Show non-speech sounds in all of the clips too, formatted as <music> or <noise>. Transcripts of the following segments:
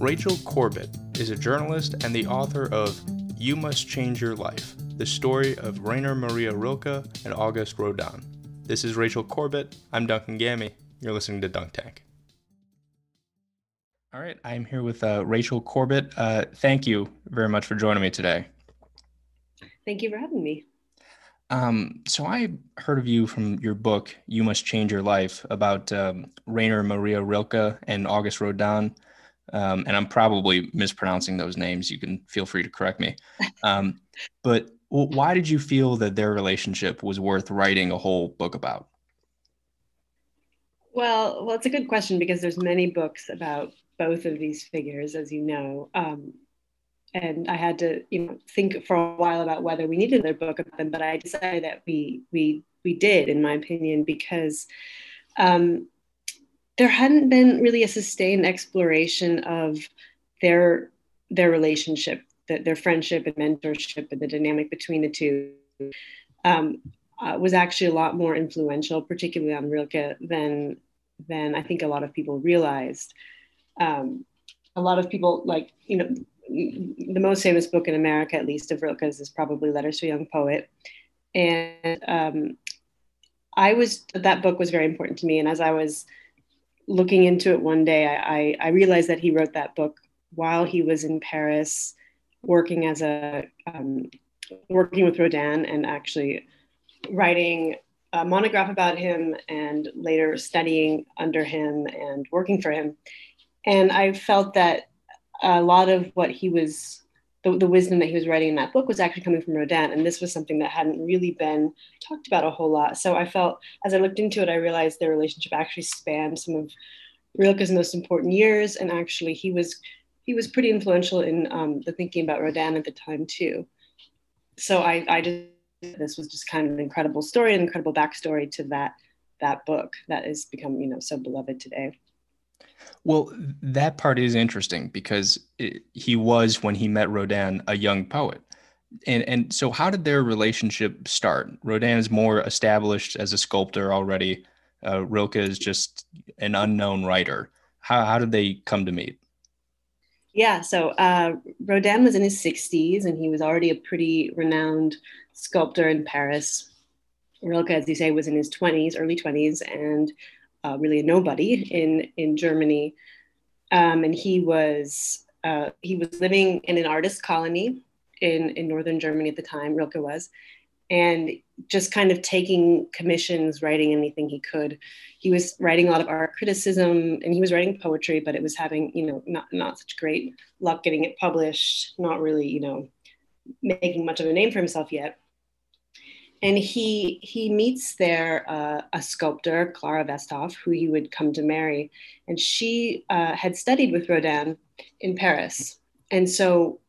Rachel Corbett is a journalist and the author of You Must Change Your Life The Story of Rainer Maria Rilke and Auguste Rodin. This is Rachel Corbett. I'm Duncan Gammy. You're listening to Dunk Tank. All right, I'm here with uh, Rachel Corbett. Uh, thank you very much for joining me today. Thank you for having me. Um, so I heard of you from your book, You Must Change Your Life, about um, Rainer Maria Rilke and Auguste Rodin um, and I'm probably mispronouncing those names. You can feel free to correct me. Um, but why did you feel that their relationship was worth writing a whole book about? Well, well, it's a good question because there's many books about both of these figures, as you know. Um, and I had to, you know, think for a while about whether we needed another book about them. But I decided that we we we did, in my opinion, because um, there hadn't been really a sustained exploration of their their relationship, their friendship and mentorship, and the dynamic between the two. Um, uh, was actually a lot more influential, particularly on Rilke, than than I think a lot of people realized. Um, a lot of people, like you know, the most famous book in America, at least of Rilke's, is probably Letters to a Young Poet, and um, I was that book was very important to me. And as I was looking into it one day, I, I, realized that he wrote that book while he was in Paris, working as a um, working with Rodin and actually writing a monograph about him, and later studying under him and working for him. And I felt that a lot of what he was the, the wisdom that he was writing in that book was actually coming from Rodin. And this was something that hadn't really been talked about a whole lot. So I felt, as I looked into it, I realized their relationship actually spanned some of Rilke's most important years. And actually, he was he was pretty influential in um, the thinking about Rodin at the time too. So I, I just this was just kind of an incredible story, an incredible backstory to that that book that has become you know so beloved today. Well, that part is interesting because it, he was, when he met Rodin, a young poet. And, and so, how did their relationship start? Rodin is more established as a sculptor already. Uh, Rilke is just an unknown writer. How, how did they come to meet? Yeah, so uh, Rodin was in his 60s and he was already a pretty renowned sculptor in Paris. Rilke, as you say, was in his 20s, early 20s, and uh, really a nobody in in Germany, um, and he was uh, he was living in an artist colony in in northern Germany at the time. Rilke was, and just kind of taking commissions, writing anything he could. He was writing a lot of art criticism, and he was writing poetry, but it was having you know not not such great luck getting it published. Not really you know making much of a name for himself yet and he he meets there uh, a sculptor, Clara Westhoff, who he would come to marry, and she uh, had studied with Rodin in Paris, and so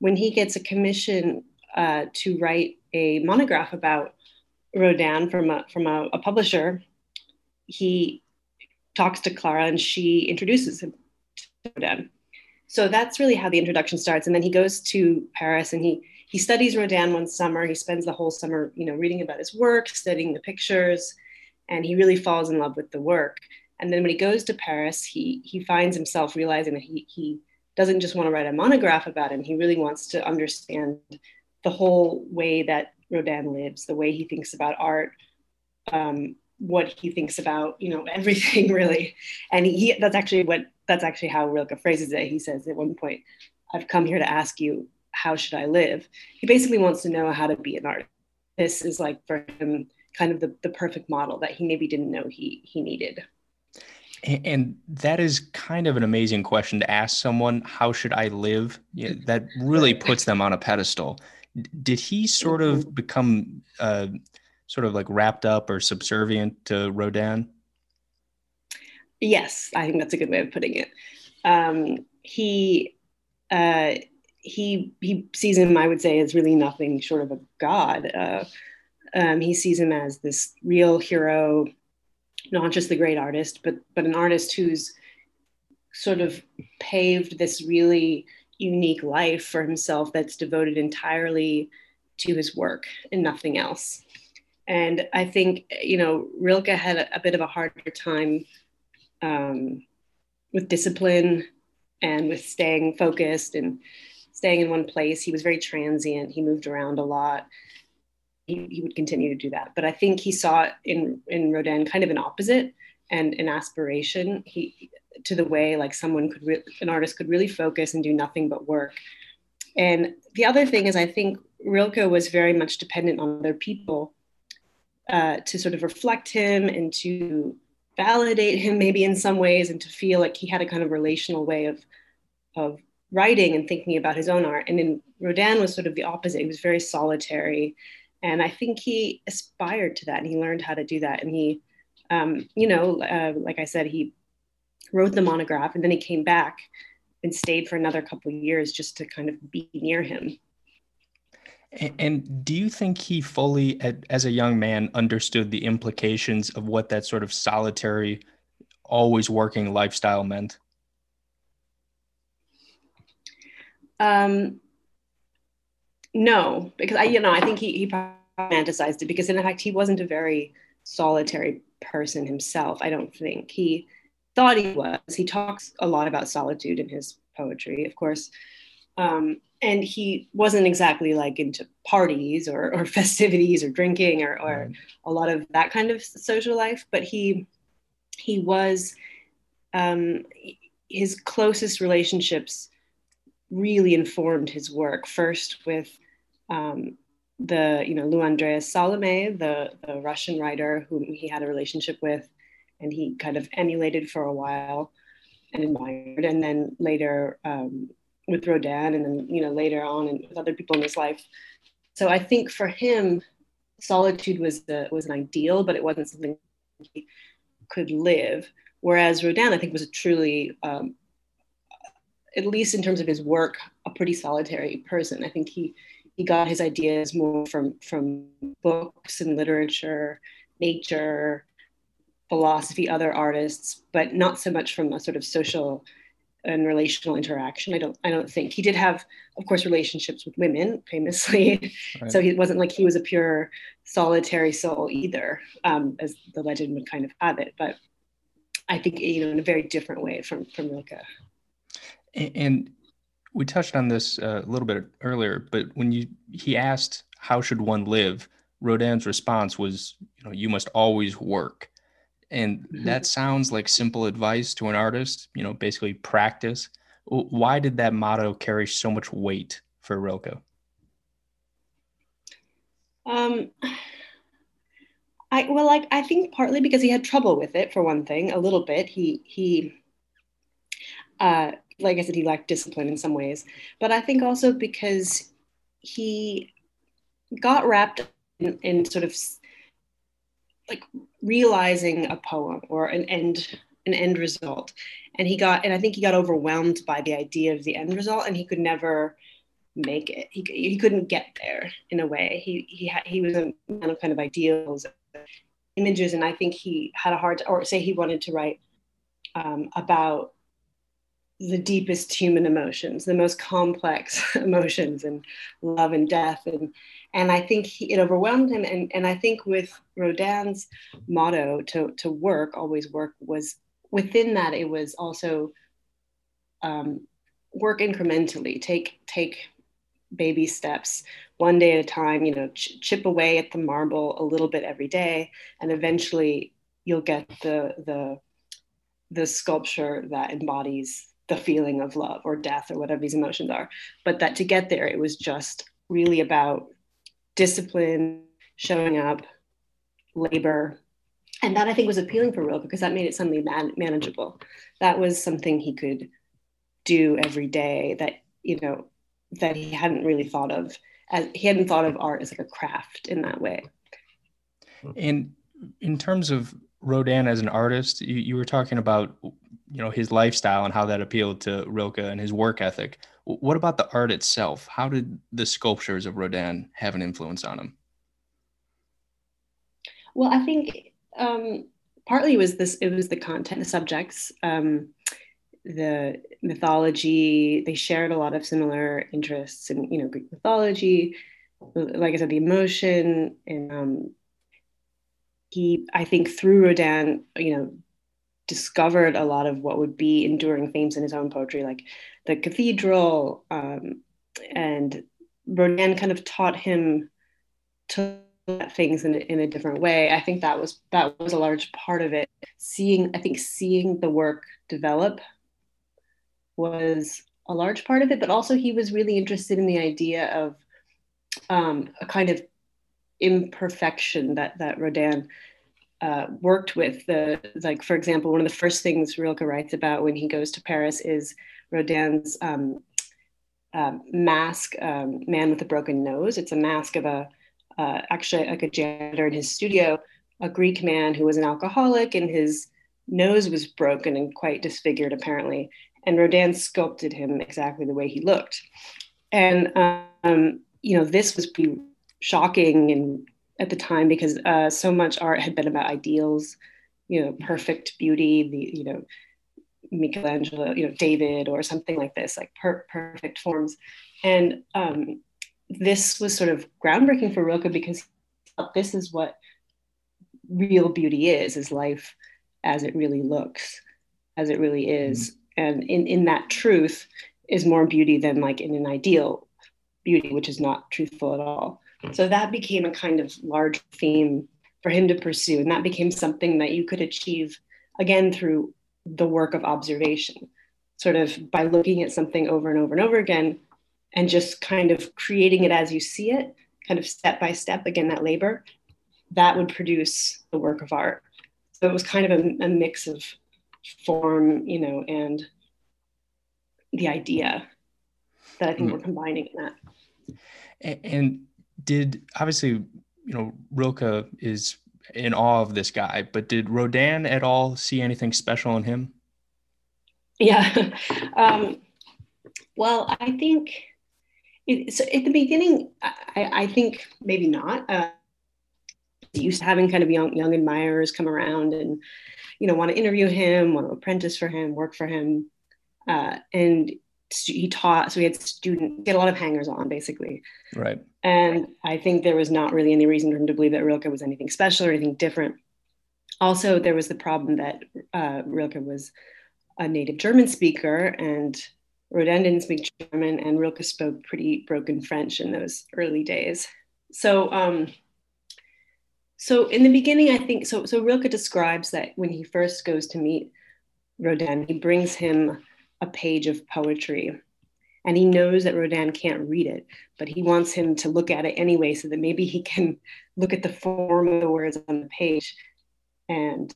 when he gets a commission uh, to write a monograph about Rodin from a from a, a publisher, he talks to Clara and she introduces him to Rodin. So that's really how the introduction starts, and then he goes to Paris and he he studies Rodin one summer. He spends the whole summer, you know, reading about his work, studying the pictures, and he really falls in love with the work. And then when he goes to Paris, he he finds himself realizing that he he doesn't just want to write a monograph about him. He really wants to understand the whole way that Rodin lives, the way he thinks about art, um, what he thinks about, you know, <laughs> everything really. And he, that's actually what that's actually how Rilke phrases it. He says at one point, "I've come here to ask you how should I live? He basically wants to know how to be an artist. This is like for him kind of the, the perfect model that he maybe didn't know he he needed. And that is kind of an amazing question to ask someone, how should I live? Yeah, that really puts them on a pedestal. Did he sort of mm-hmm. become uh, sort of like wrapped up or subservient to Rodin? Yes, I think that's a good way of putting it. Um, he uh, he he sees him, I would say, as really nothing short of a god. Uh, um, he sees him as this real hero, not just the great artist, but but an artist who's sort of paved this really unique life for himself that's devoted entirely to his work and nothing else. And I think you know Rilke had a, a bit of a harder time um, with discipline and with staying focused and staying in one place. He was very transient. He moved around a lot. He, he would continue to do that. But I think he saw in in Rodin kind of an opposite and an aspiration he to the way like someone could re- an artist could really focus and do nothing but work. And the other thing is I think Rilke was very much dependent on other people uh, to sort of reflect him and to validate him maybe in some ways and to feel like he had a kind of relational way of of writing and thinking about his own art. And then rodin was sort of the opposite. He was very solitary. And i think he aspired to that and he learned how to do that. And he um, you know uh, like i said he wrote the monograph and then he came back and stayed for another couple of years just to kind of be near him. And do you think he fully, as a young man, understood the implications of what that sort of solitary, always working lifestyle meant? Um, no, because I, you know, I think he, he fantasized it because in fact he wasn't a very solitary person himself. I don't think he thought he was. He talks a lot about solitude in his poetry, of course. Um, and he wasn't exactly like into parties or, or <laughs> festivities or drinking or, or a lot of that kind of social life but he he was um, his closest relationships really informed his work first with um, the you know Lou Andreas Salome the, the Russian writer whom he had a relationship with and he kind of emulated for a while and admired and then later um, with Rodin and then you know later on and with other people in his life. So I think for him, solitude was the was an ideal, but it wasn't something he could live. Whereas Rodin, I think, was a truly, um, at least in terms of his work, a pretty solitary person. I think he he got his ideas more from from books and literature, nature, philosophy, other artists, but not so much from a sort of social and relational interaction. I don't I don't think he did have, of course, relationships with women famously. Right. so he wasn't like he was a pure solitary soul either, um, as the legend would kind of have it. But I think you know in a very different way from from Rilke. And we touched on this uh, a little bit earlier, but when you he asked how should one live, Rodin's response was, you know, you must always work. And mm-hmm. that sounds like simple advice to an artist you know basically practice. Why did that motto carry so much weight for rilke um i well like i think partly because he had trouble with it for one thing a little bit. He he uh like i said he lacked discipline in some ways. But i think also because he got wrapped in, in sort of like realizing a poem or an end an end result. And he got and i think he got overwhelmed by the idea of the end result and he could never make it. He, he couldn't get there in a way. He he had he was a man of kind of ideals images. And i think he had a hard or say he wanted to write um, about the deepest human emotions, the most complex <laughs> emotions, and love and death, and and I think he, it overwhelmed him. And and I think with Rodin's motto to to work, always work, was within that it was also um, work incrementally, take take baby steps, one day at a time. You know, ch- chip away at the marble a little bit every day, and eventually you'll get the the the sculpture that embodies the feeling of love or death or whatever these emotions are. But that to get there, it was just really about discipline, showing up, labor. And that I think was appealing for Rilke because that made it something man- manageable. That was something he could do every day that, you know, that he hadn't really thought of as he hadn't thought of art as like a craft in that way. And in terms of Rodin as an artist, you, you were talking about you know his lifestyle and how that appealed to Rilke and his work ethic. What about the art itself? How did the sculptures of Rodin have an influence on him? Well, I think um, partly it was this. It was the content, the subjects, um, the mythology. They shared a lot of similar interests in you know Greek mythology. Like I said, the emotion and um, he. I think through Rodin, you know, discovered a lot of what would be enduring themes in his own poetry, like the cathedral, um, and Rodin kind of taught him to look at things in, in a different way. I think that was that was a large part of it. Seeing, I think, seeing the work develop was a large part of it, but also he was really interested in the idea of um, a kind of imperfection that that Rodin uh, worked with. The like, for example, one of the first things Rilke writes about when he goes to Paris is Rodin's um, uh, mask, um, "Man with a Broken Nose." It's a mask of a uh, actually like a janitor in his studio, a Greek man who was an alcoholic, and his nose was broken and quite disfigured apparently. And Rodin sculpted him exactly the way he looked. And um, you know, this was pretty shocking and at the time because uh, so much art had been about ideals, you know, perfect beauty, the you know, Michelangelo, you know, David or something like this, like per- perfect forms. And um, this was sort of groundbreaking for Rilke because this is what real beauty is, is life as it really looks, as it really is. Mm-hmm. And in, in that truth is more beauty than like in an ideal beauty, which is not truthful at all. So that became a kind of large theme for him to pursue. And that became something that you could achieve again through the work of observation, sort of by looking at something over and over and over again and just kind of creating it as you see it, kind of step by step, again, that labor, that would produce the work of art. So it was kind of a, a mix of form, you know, and the idea that I think mm. we're combining in that. And did obviously, you know, Rilke is in awe of this guy, but did Rodin at all see anything special in him? Yeah. <laughs> Um, well, I think it, so at the beginning, I, I think maybe not. Uh, used to having kind of young young admirers come around and you know want to interview him, want to apprentice for him, work for him, uh, and he taught. So we had students get a lot of hangers on basically. Right. And I think there was not really any reason for him to believe that Rilke was anything special or anything different. Also, there was the problem that uh, Rilke was a native German speaker and Rodin didn't speak German, and Rilke spoke pretty broken French in those early days. So, um, so in the beginning, I think so. So Rilke describes that when he first goes to meet Rodin, he brings him a page of poetry, and he knows that Rodin can't read it, but he wants him to look at it anyway, so that maybe he can <laughs> look at the form of the words on the page and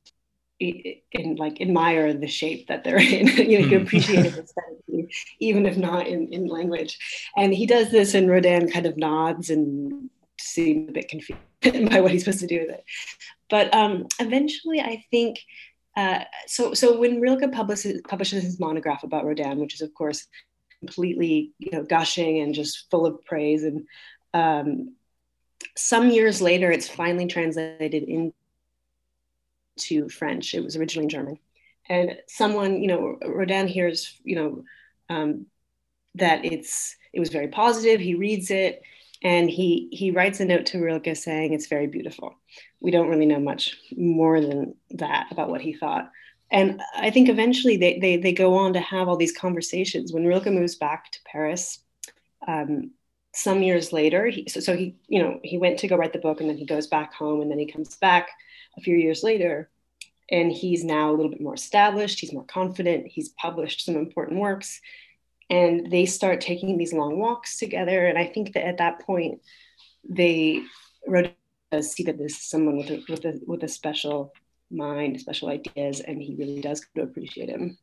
and like admire the shape that they're in. <laughs> you know, you hmm. appreciate <laughs> it aesthetically, even if not in, in language. And he does this, and Rodin kind of nods and seems a bit confused by what he's supposed to do with it. But um, eventually, I think. Uh, so, so when Rilke publishes, publishes his monograph about Rodin, which is of course completely, you know, gushing and just full of praise, and um, some years later, it's finally translated into French. It was originally in German. And someone, you know, Rodin hears, you know, um, that it's it was very positive. He reads it and he he writes a note to Rilke saying it's very beautiful. We don't really know much more than that about what he thought. And I think eventually they they, they go on to have all these conversations. When Rilke moves back to Paris, um, some years later, he, so, so he you know he went to go write the book and then he goes back home and then he comes back a few years later and he's now a little bit more established he's more confident he's published some important works and they start taking these long walks together. And i think that at that point they does see that this is someone with a, with a with a special mind special ideas and he really does come to appreciate him.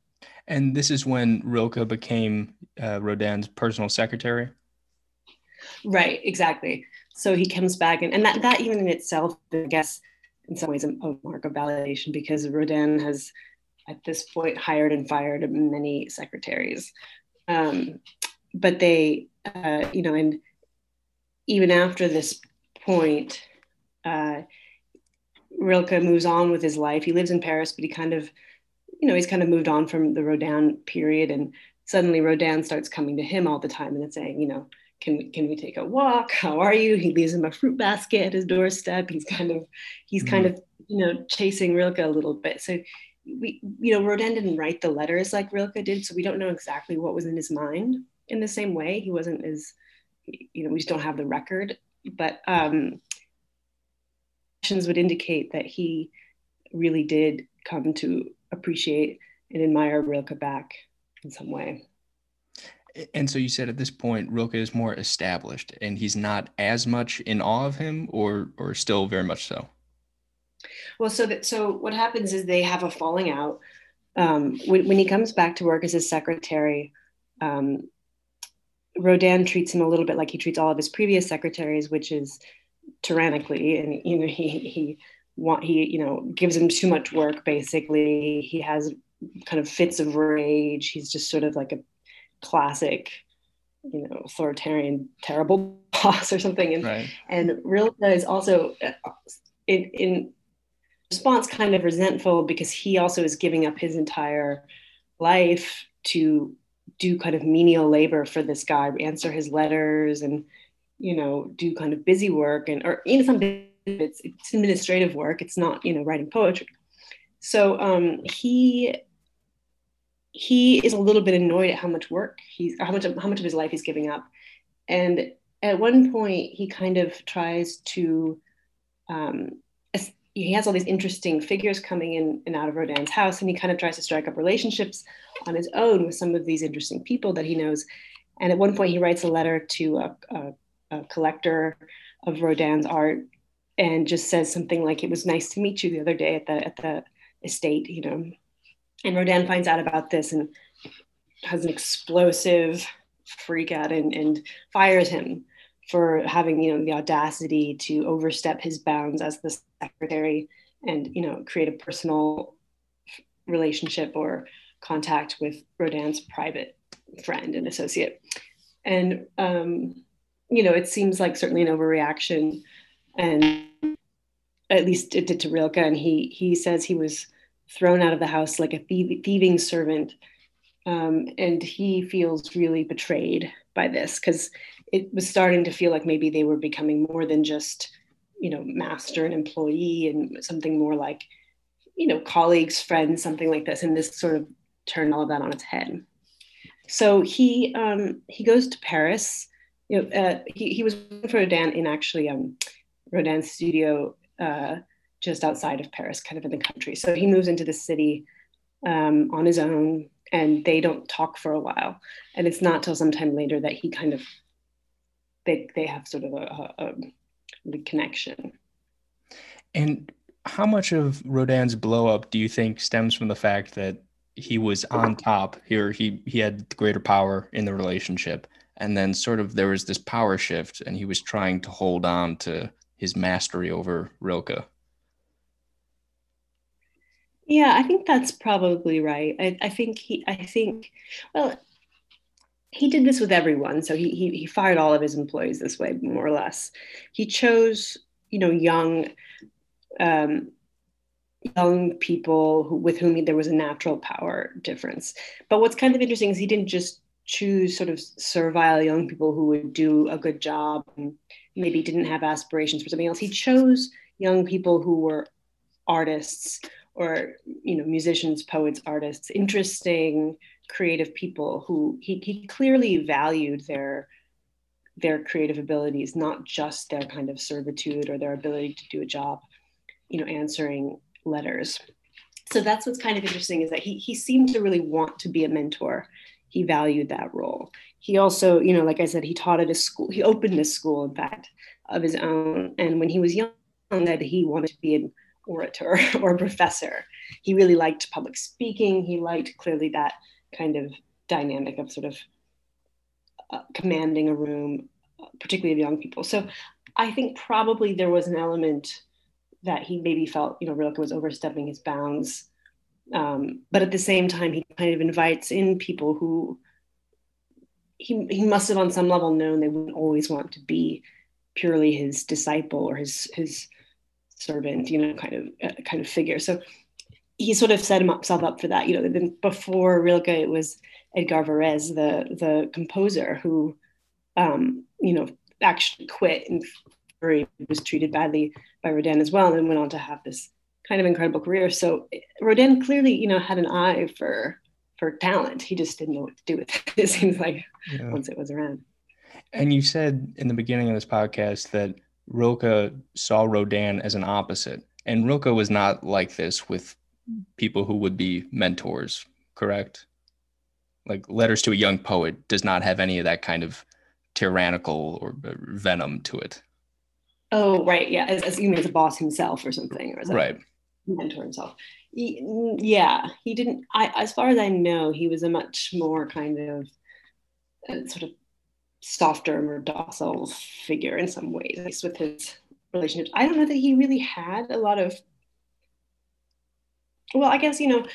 And this is when rilke became uh, rodin's personal secretary? Right exactly. So he comes back and, and that, that even in itself i guess in some ways a mark of validation because Rodin has at this point hired and fired many secretaries. Um, but they, uh, you know, and even after this point, uh, Rilke moves on with his life. He lives in Paris, but he kind of, you know, he's kind of moved on from the Rodin period. And suddenly Rodin starts coming to him all the time and saying, you know, can we can we take a walk how are you he leaves him a fruit basket at his doorstep he's kind of he's mm-hmm. kind of you know chasing rilke a little bit so we, you know, Rodin didn't write the letters like Rilke did, so we don't know exactly what was in his mind. In the same way, he wasn't as, you know, we just don't have the record. But um, would indicate that he really did come to appreciate and admire Rilke back in some way. And so you said at this point Rilke is more established and he's not as much in awe of him or or still very much so. Well, so that so what happens is they have a falling out. Um, when, when he comes back to work as his secretary, um, Rodin treats him a little bit like he treats all of his previous secretaries, which is tyrannically, and you know he he want he you know gives him too much work. Basically, he has kind of fits of rage. He's just sort of like a classic, you know, authoritarian, terrible <laughs> boss or something. And right. and Rilke is also uh, in in response kind of resentful because he also is giving up his entire life to do kind of menial labor for this guy, answer his letters and you know do kind of busy work and or you know some it's, it's administrative work. It's not you know writing poetry. So um, he he is a little bit annoyed at how much work he's how much of, how much of his life he's giving up and at one point he kind of tries to um, he has all these interesting figures coming in and out of Rodin's house, and he kind of tries to strike up relationships on his own with some of these interesting people that he knows. And at one point, he writes a letter to a, a, a collector of Rodin's art and just says something like, "It was nice to meet you the other day at the at the estate," you know, and Rodin finds out about this and has an explosive freak out and, and fires him for having you know the audacity to overstep his bounds as the secretary and you know create a personal relationship or contact with Rodin's private friend and associate. And um, you know, it seems like certainly an overreaction, and at least it did to Rilke. And he he says he was thrown out of the house like a thieving servant. Um, and he feels really betrayed by this because it was starting to feel like maybe they were becoming more than just, you know, master and employee and something more like, you know, colleagues, friends, something like this. And this sort of turned all of that on its head. So he um, he goes to Paris. You know, uh, he, he was for Rodin in actually um, Rodin's studio uh, just outside of Paris, kind of in the country. So he moves into the city um, on his own, and they don't talk for a while. And it's not till sometime later that he kind of they they have sort of a, a, a connection. And how much of Rodin's blow up do you think stems from the fact that he was on top here? He he had greater power in the relationship, and then sort of there was this power shift, and he was trying to hold on to his mastery over Rilke. Yeah, I think that's probably right. I, I think he, I think, well, he did this with everyone. So he, he, he fired all of his employees this way, more or less. He chose, you know, young, um, young people who, with whom there was a natural power difference. But what's kind of interesting is he didn't just choose sort of servile young people who would do a good job and maybe didn't have aspirations for something else. He chose young people who were artists or you know musicians poets artists interesting creative people who he, he clearly valued their their creative abilities not just their kind of servitude or their ability to do a job you know answering letters so that's what's kind of interesting is that he, he seemed to really want to be a mentor he valued that role he also you know like i said he taught at a school he opened a school in fact of his own and when he was young that he wanted to be an orator <laughs> or a professor. He really liked public speaking. He liked clearly that kind of dynamic of sort of uh, commanding a room, particularly of young people. So I think probably there was an element that he maybe felt, you know, Rilke was overstepping his bounds. Um, but at the same time, he kind of invites in people who he, he must have on some level known they wouldn't always want to be purely his disciple or his his servant, you know, kind of uh, kind of figure. So he sort of set himself up for that. You know, then before Rilke, it was Edgar Varèse, the the composer, who, um, you know, actually quit and was treated badly by Rodin as well, and then went on to have this kind of incredible career. So Rodin clearly, you know, had an eye for for talent. He just didn't know what to do with it. <laughs> It seems like yeah. once it was around. And you said in the beginning of this podcast that Rilke saw Rodin as an opposite, and Rilke was not like this with people who would be mentors, correct? Like Letters to a Young Poet does not have any of that kind of tyrannical or venom to it. Oh, right. Yeah. As, as you mean as a boss himself or something, or as a right. mentor himself. He, yeah. He didn't, I, as far as I know, he was a much more kind of uh, sort of softer, more docile figure in some ways, at least with his relationships. I don't know that he really had a lot of well, I guess you know,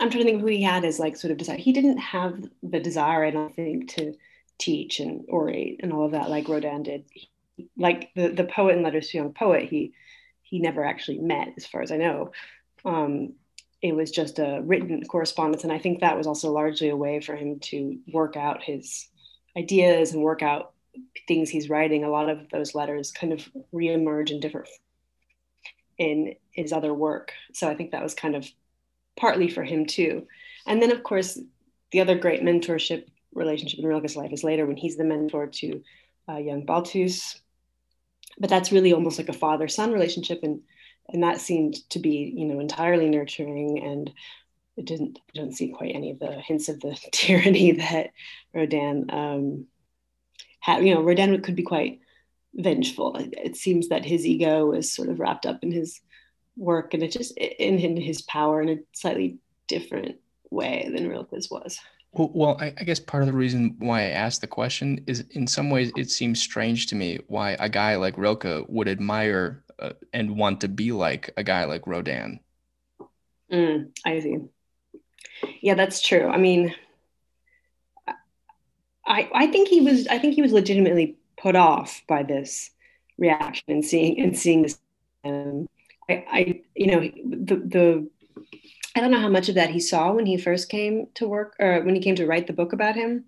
I'm trying to think of who he had as like sort of desire. He didn't have the desire, I don't think, to teach and orate and all of that like Rodin did. like the the poet in Letters to Young Poet, he he never actually met, as far as I know. Um, it was just a written correspondence, and I think that was also largely a way for him to work out his ideas and work out things he's writing. A lot of those letters kind of reemerge in different in his other work. So I think that was kind of partly for him too. And then of course, the other great mentorship relationship in Rilke's life is later when he's the mentor to uh, young Balthus. But that's really almost like a father-son relationship, and and that seemed to be you know entirely nurturing and it didn't I don't see quite any of the hints of the <laughs> tyranny that Rodin um, had. You know, Rodin could be quite vengeful. It, it, seems that his ego is sort of wrapped up in his work and it just in, in his power in a slightly different way than Rilke's was. Well, I, I, guess part of the reason why I asked the question is in some ways it seems strange to me why a guy like Rilke would admire uh, and want to be like a guy like Rodin. Mm, I see. Yeah, that's true. I mean, I I think he was I think he was legitimately put off by this reaction and seeing and seeing this. Um, I, you know the the I don't know how much of that he saw when he first came to work or when he came to write the book about him.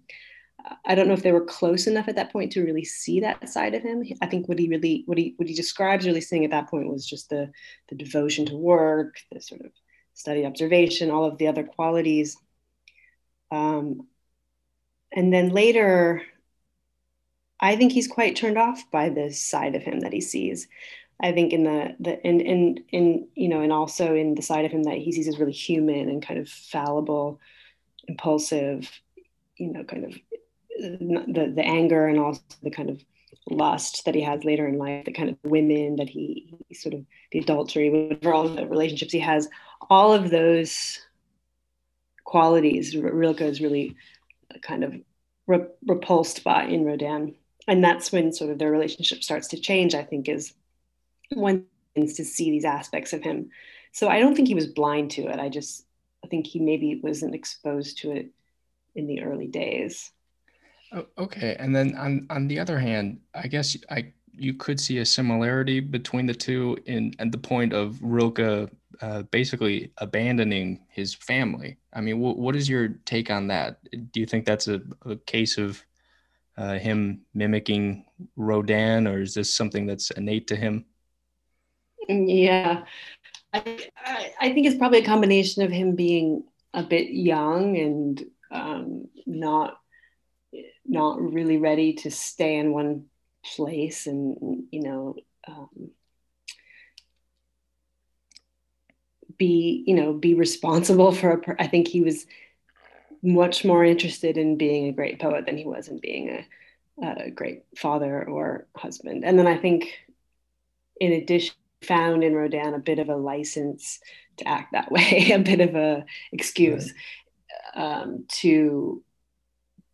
I don't know if they were close enough at that point to really see that side of him. I think what he really, what he, what he describes really seeing at that point was just the, the devotion to work, the sort of study observation, all of the other qualities. Um, and then later, I think he's quite turned off by this side of him that he sees. I think in the the in in in you know, and also in the side of him that he sees as really human and kind of fallible, impulsive, you know, kind of uh, the the anger and also the kind of lust that he has later in life, the kind of women that he, he sort of the adultery, whatever all the relationships he has, all of those qualities Rilke is really uh, kind of re- repulsed by in Rodin. And that's when sort of their relationship starts to change, I think, is one to see these aspects of him. So I don't think he was blind to it. I just I think he maybe wasn't exposed to it in the early days. Oh, okay, and then on on the other hand, I guess I you could see a similarity between the two in at the point of Rilke uh, basically abandoning his family. I mean, w- what is your take on that? Do you think that's a, a case of uh, him mimicking Rodin, or is this something that's innate to him? Yeah, I, I think it's probably a combination of him being a bit young and um, not not really ready to stay in one place, and you know. Um, be you know be responsible for a i think he was much more interested in being a great poet than he was in being a, a great father or husband and then i think in addition found in Rodin a bit of a license to act that <laughs> way, a bit of a excuse right. um, to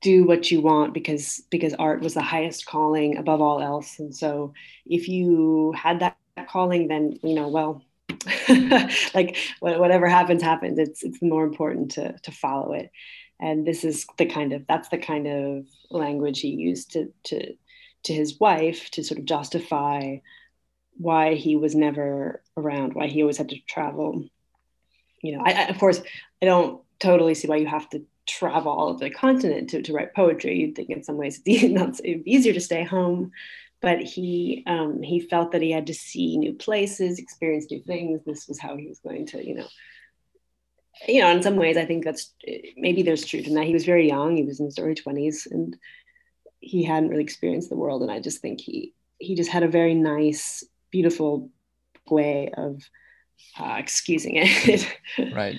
do what you want because because art was the highest calling above all else. And so if you had that calling, then you know, well, <laughs> like whatever happens, happens. It's it's more important to to follow it. And this is the kind of that's the kind of language he used to to to his wife to sort of justify why he was never around, why he always had to travel. You know, I, I, of course, I don't totally see why you have to travel all of the continent to, to write poetry. You'd think in some ways it's <laughs> not, it'd be easier to stay home, but he um, he felt that he had to see new places, experience new things. This was how he was going to, you know, you know, in some ways, I think that's maybe there's truth in that. He was very young; he was in his early twenties, and he hadn't really experienced the world. And I just think he he just had a very nice, beautiful way of uh, excusing it. <laughs> right.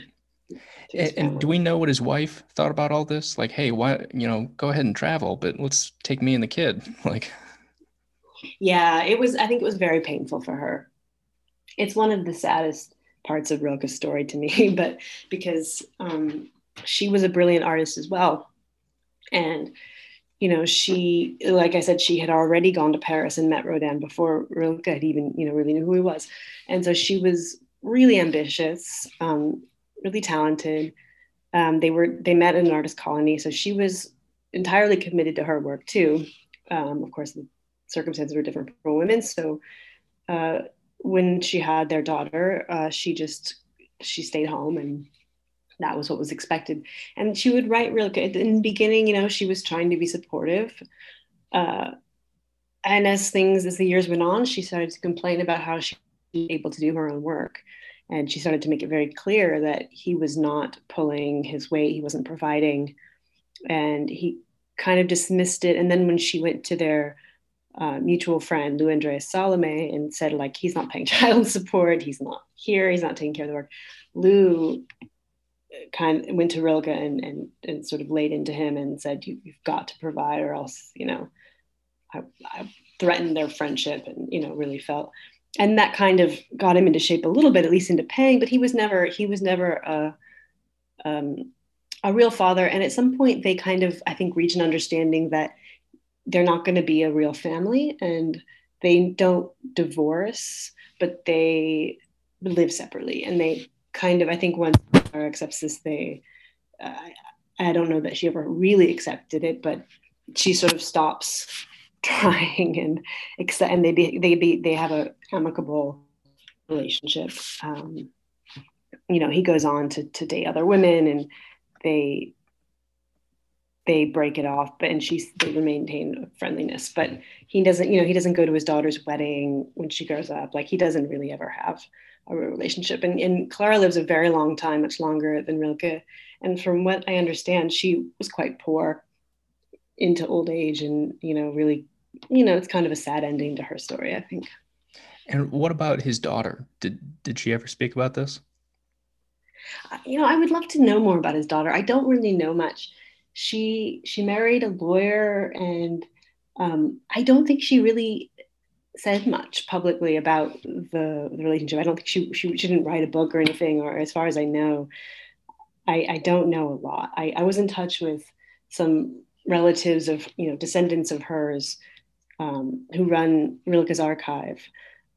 And, and, do we know what his wife thought about all this? Like, hey, why, you know, go ahead and travel, but let's take me and the kid. <laughs> Like, yeah, it was, I think it was very painful for her. It's one of the saddest parts of Rilke's story to me, <laughs> but because um, she was a brilliant artist as well. And, you know, she, like I said, she had already gone to Paris and met Rodin before Rilke had even, you know, really knew who he was. And so she was really ambitious, um, really talented. Um, they were, they met in an artist colony. So she was entirely committed to her work too. Um, of course, the circumstances were different for women. So uh, when she had their daughter, uh, she just she stayed home and that was what was expected. And she would write real good. In the beginning, you know, she was trying to be supportive. Uh, and as things, as the years went on, she started to complain about how she was able to do her own work. And she started to make it very clear that he was not pulling his weight, he wasn't providing. And he kind of dismissed it. And then when she went to their uh, mutual friend, Lou Andreas Salome, and said, like, he's not paying <laughs> child support, he's not here, he's not taking care of the work. Lou kind went to Rilke and, and, and sort of laid into him and said, you, have got to provide or else, you know, I, I threatened their friendship and, you know, really felt, and that kind of got him into shape a little bit, at least into paying, but he was never, he was never a, um, a real father. And at some point they kind of, I think, reach an understanding that they're not going to be a real family and they don't divorce, but they live separately and they kind of, I think once Clara accepts this, they, uh, I don't know that she ever really accepted it, but she sort of stops <laughs> trying and accept, and they be, they be, they have a amicable relationship. Um, you know, he goes on to, to date other women and they, they break it off, but and she's they maintain friendliness. But he doesn't, you know, he doesn't go to his daughter's wedding when she grows up. Like he doesn't really ever have a relationship. And, and Clara lives a very long time, much longer than Rilke. And from what I understand, she was quite poor into old age and, you know, really, you know, it's kind of a sad ending to her story, I think. And what about his daughter? Did did she ever speak about this? Uh, you know, I would love to know more about his daughter. I don't really know much. She she married a lawyer, and um, I don't think she really said much publicly about the, the relationship. I don't think she, she, she didn't write a book or anything, or as far as I know, I, I don't know a lot. I, I was in touch with some relatives of you know descendants of hers um, who run Rilke's archive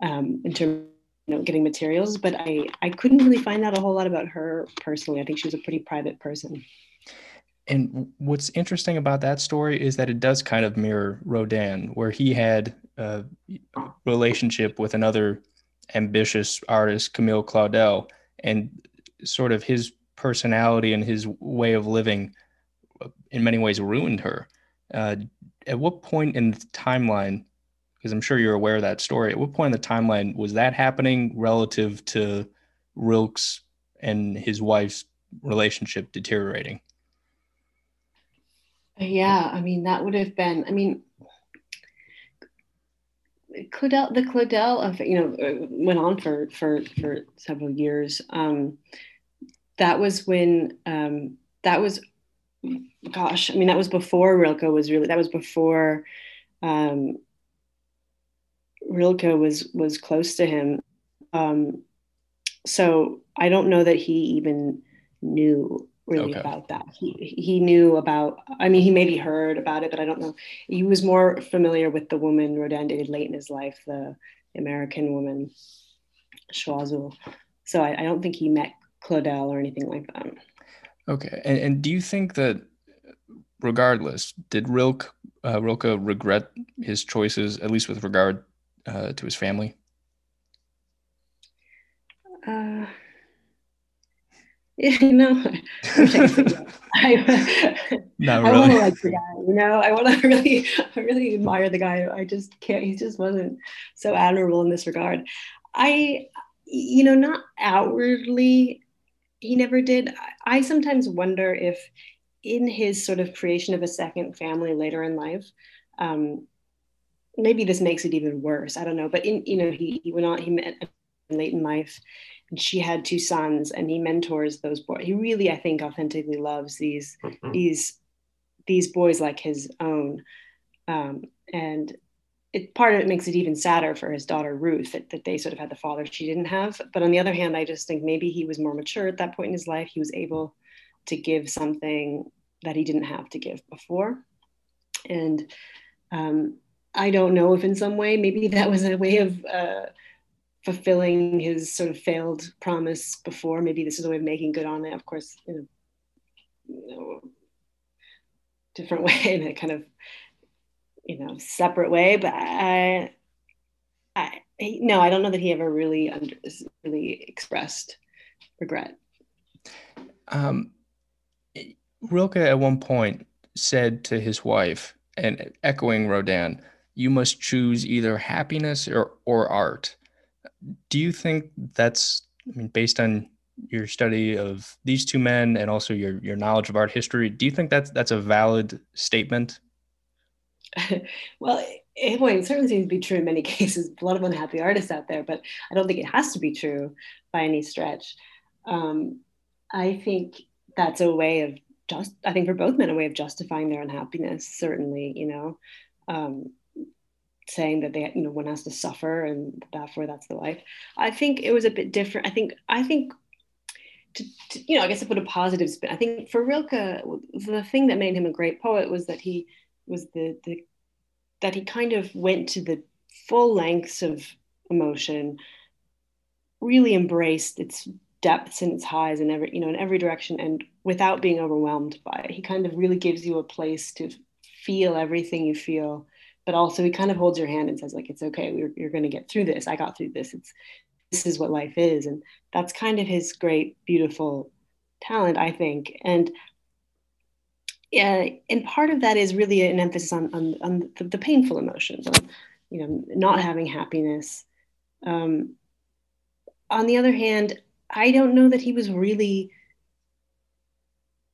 um, in terms you know, getting materials, but I, I couldn't really find out a whole lot about her personally. I think she was a pretty private person. And what's interesting about that story is that it does kind of mirror Rodin, where he had a relationship with another ambitious artist, Camille Claudel, and sort of his personality and his way of living uh, in many ways ruined her. Uh, at what point in the timeline, because I'm sure you're aware of that story, at what point in the timeline was that happening relative to Rilke's and his wife's relationship deteriorating? Yeah, I mean that would have been. I mean, Claudel, the Claudel of you know uh, went on for for for several years. Um, that was when um, that was, gosh, I mean that was before Rilke was really. That was before um, Rilke was was close to him. Um, so I don't know that he even knew really okay. about that. He he knew about. I mean, he maybe heard about it, but I don't know. He was more familiar with the woman Rodin dated late in his life, the American woman Choiseul. So I, I don't think he met Claudel or anything like that. Okay, and, and do you think that, regardless, did Rilke uh, Rilke regret his choices, at least with regard uh, to his family? Uh, you know, I, Not I really. want to like the guy, you know, I want to really, I really admire the guy. I just can't, he just wasn't so admirable in this regard. I, you know, not outwardly, he never did. I sometimes wonder if in his sort of creation of a second family later in life, um, maybe this makes it even worse. I don't know. But in, you know, he, he went on, he met late in life and she had two sons and he mentors those boys he really i think authentically loves these mm-hmm. these these boys like his own. Um, and it part of it makes it even sadder for his daughter ruth that, that they sort of had the father she didn't have. But on the other hand i just think maybe he was more mature at that point in his life. He was able to give something that he didn't have to give before. And um, i don't know if in some way maybe that was a way of uh, fulfilling his sort of failed promise before. Maybe this is a way of making good on it. Of course, in a you know, different <laughs> way, in a kind of you know separate way. But I, I no, I don't know that he ever really under, really expressed regret. Um, Rilke at one point said to his wife, and echoing Rodin, "You must choose either happiness or or art." Do you think that's i mean based on your study of these two men and also your your knowledge of art history do you think that's that's a valid statement? <laughs> Well it, certainly seems to be true in many <laughs> cases. A lot of unhappy artists out there but i don't think it has to be true by any stretch. Um, i think that's a way of just i think for both men a way of justifying their unhappiness certainly you know? Um, saying that they you know one has to suffer and therefore that's the life. I think it was a bit different. I think i think to, to, you know i guess to put a positive spin i think for rilke the thing that made him a great poet was that he was the, the that he kind of went to the full lengths of emotion really embraced its depths and its highs in every you know in every direction and without being overwhelmed by it. He kind of really gives you a place to feel everything you feel but also he kind of holds your hand and says like it's okay. We're, you're going to get through this. I got through this. It's this is what life is. And that's kind of his great beautiful talent i think. And yeah and part of that is really an emphasis on on, on the, the painful emotions on you know not having happiness. Um, on the other hand i don't know that he was really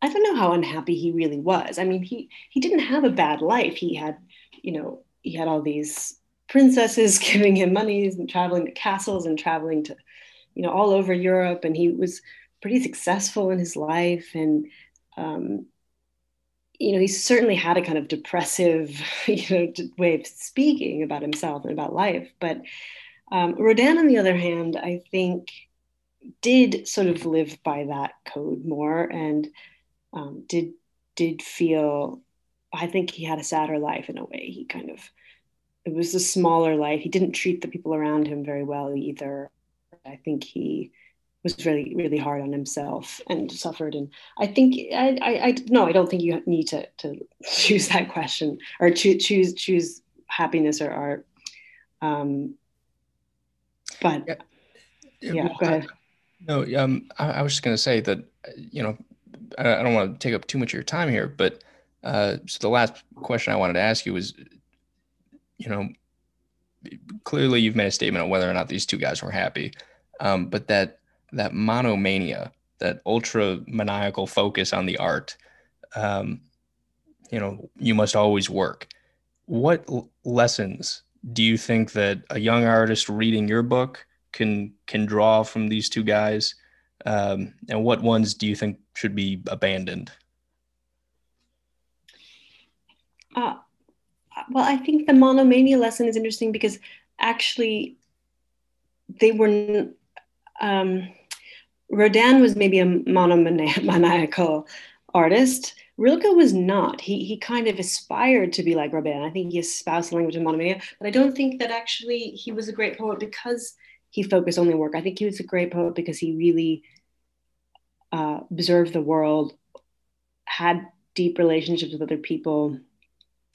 I don't know how unhappy he really was. I mean, he he didn't have a bad life. He had you know, he had all these princesses <laughs> giving him money and traveling to castles and traveling to, you know, all over Europe. And he was pretty successful in his life. And, um, you know, he certainly had a kind of depressive, <laughs> you know, way of speaking about himself and about life. But um, Rodin, on the other hand, I think did sort of live by that code more and um, did did feel I think he had a sadder life in a way. He kind of, it was a smaller life. He didn't treat the people around him very well either. I think he was really, really hard on himself and suffered. And I think, I, I, I no, I don't think you need to, to <laughs> choose that question or choose, choose, choose happiness or art. Um, but yeah, yeah well, go ahead. No, um, I, I was just going to say that, you know, I, I don't want to take up too much of your time here, but uh, so the last question I wanted to ask you was, you know, clearly you've made a statement on whether or not these two guys were happy, um, but that that monomania, that ultra maniacal focus on the art, um, you know, you must always work. What l- lessons do you think that a young artist reading your book can can draw from these two guys, um, and what ones do you think should be abandoned? Uh, well, I think the monomania lesson is interesting because actually they were. Um, Rodin was maybe a monomaniacal artist. Rilke was not. He he kind of aspired to be like Rodin. I think he espoused the language of monomania, but I don't think that actually he was a great poet because he focused only on work. I think he was a great poet because he really uh, observed the world, had deep relationships with other people,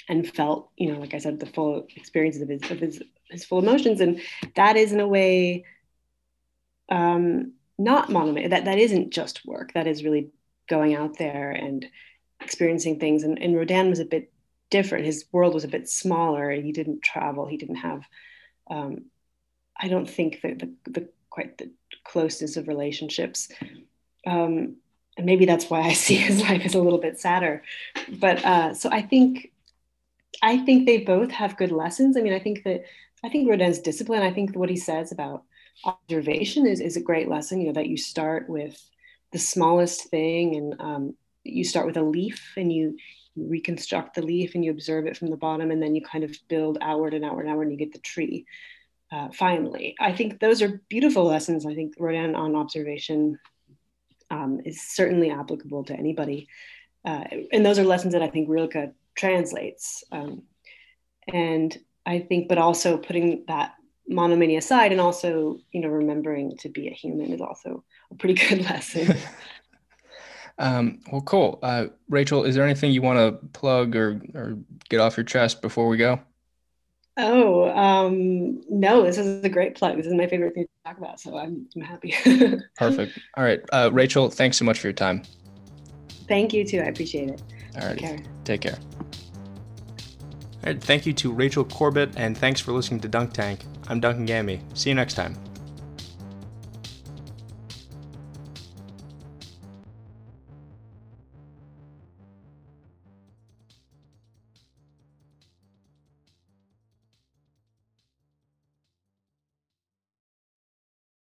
and felt, you know, like I said, the full experiences of his of his his full emotions, and that is in a way um, not monomania. That that isn't just work. That is really going out there and experiencing things. And, and Rodin was a bit different. His world was a bit smaller. He didn't travel. He didn't have. Um, I don't think that the, the quite the closeness of relationships. Um, and maybe that's why I <laughs> see his life as a little bit sadder. But uh, so I think, I think they both have good lessons. I mean, I think that I think Rodin's discipline. I think what he says about observation is is a great lesson. You know that you start with the smallest thing, and um, you start with a leaf, and you, reconstruct the leaf, and you observe it from the bottom, and then you kind of build outward and outward and outward, and you get the tree. Uh, finally, I think those are beautiful lessons. I think Rodin on observation um, is certainly applicable to anybody. Uh, and those are lessons that I think Rilke translates. Um, and I think, but also putting that monomania aside and also, you know, remembering to be a human is also a pretty <laughs> good lesson. <laughs> um, well, cool. Uh, Rachel, is there anything you want to plug or, or get off your chest before we go? Oh, um, no, this is a great plug. This is my favorite thing to talk about. So I'm, I'm happy. <laughs> Perfect. All right. Uh, Rachel, thanks so much for your time. Thank you too. I appreciate it. All right. Take care. Take care. All right. Thank you to Rachel Corbett, and thanks for listening to Dunk Tank. I'm Duncan Gammy. See you next time.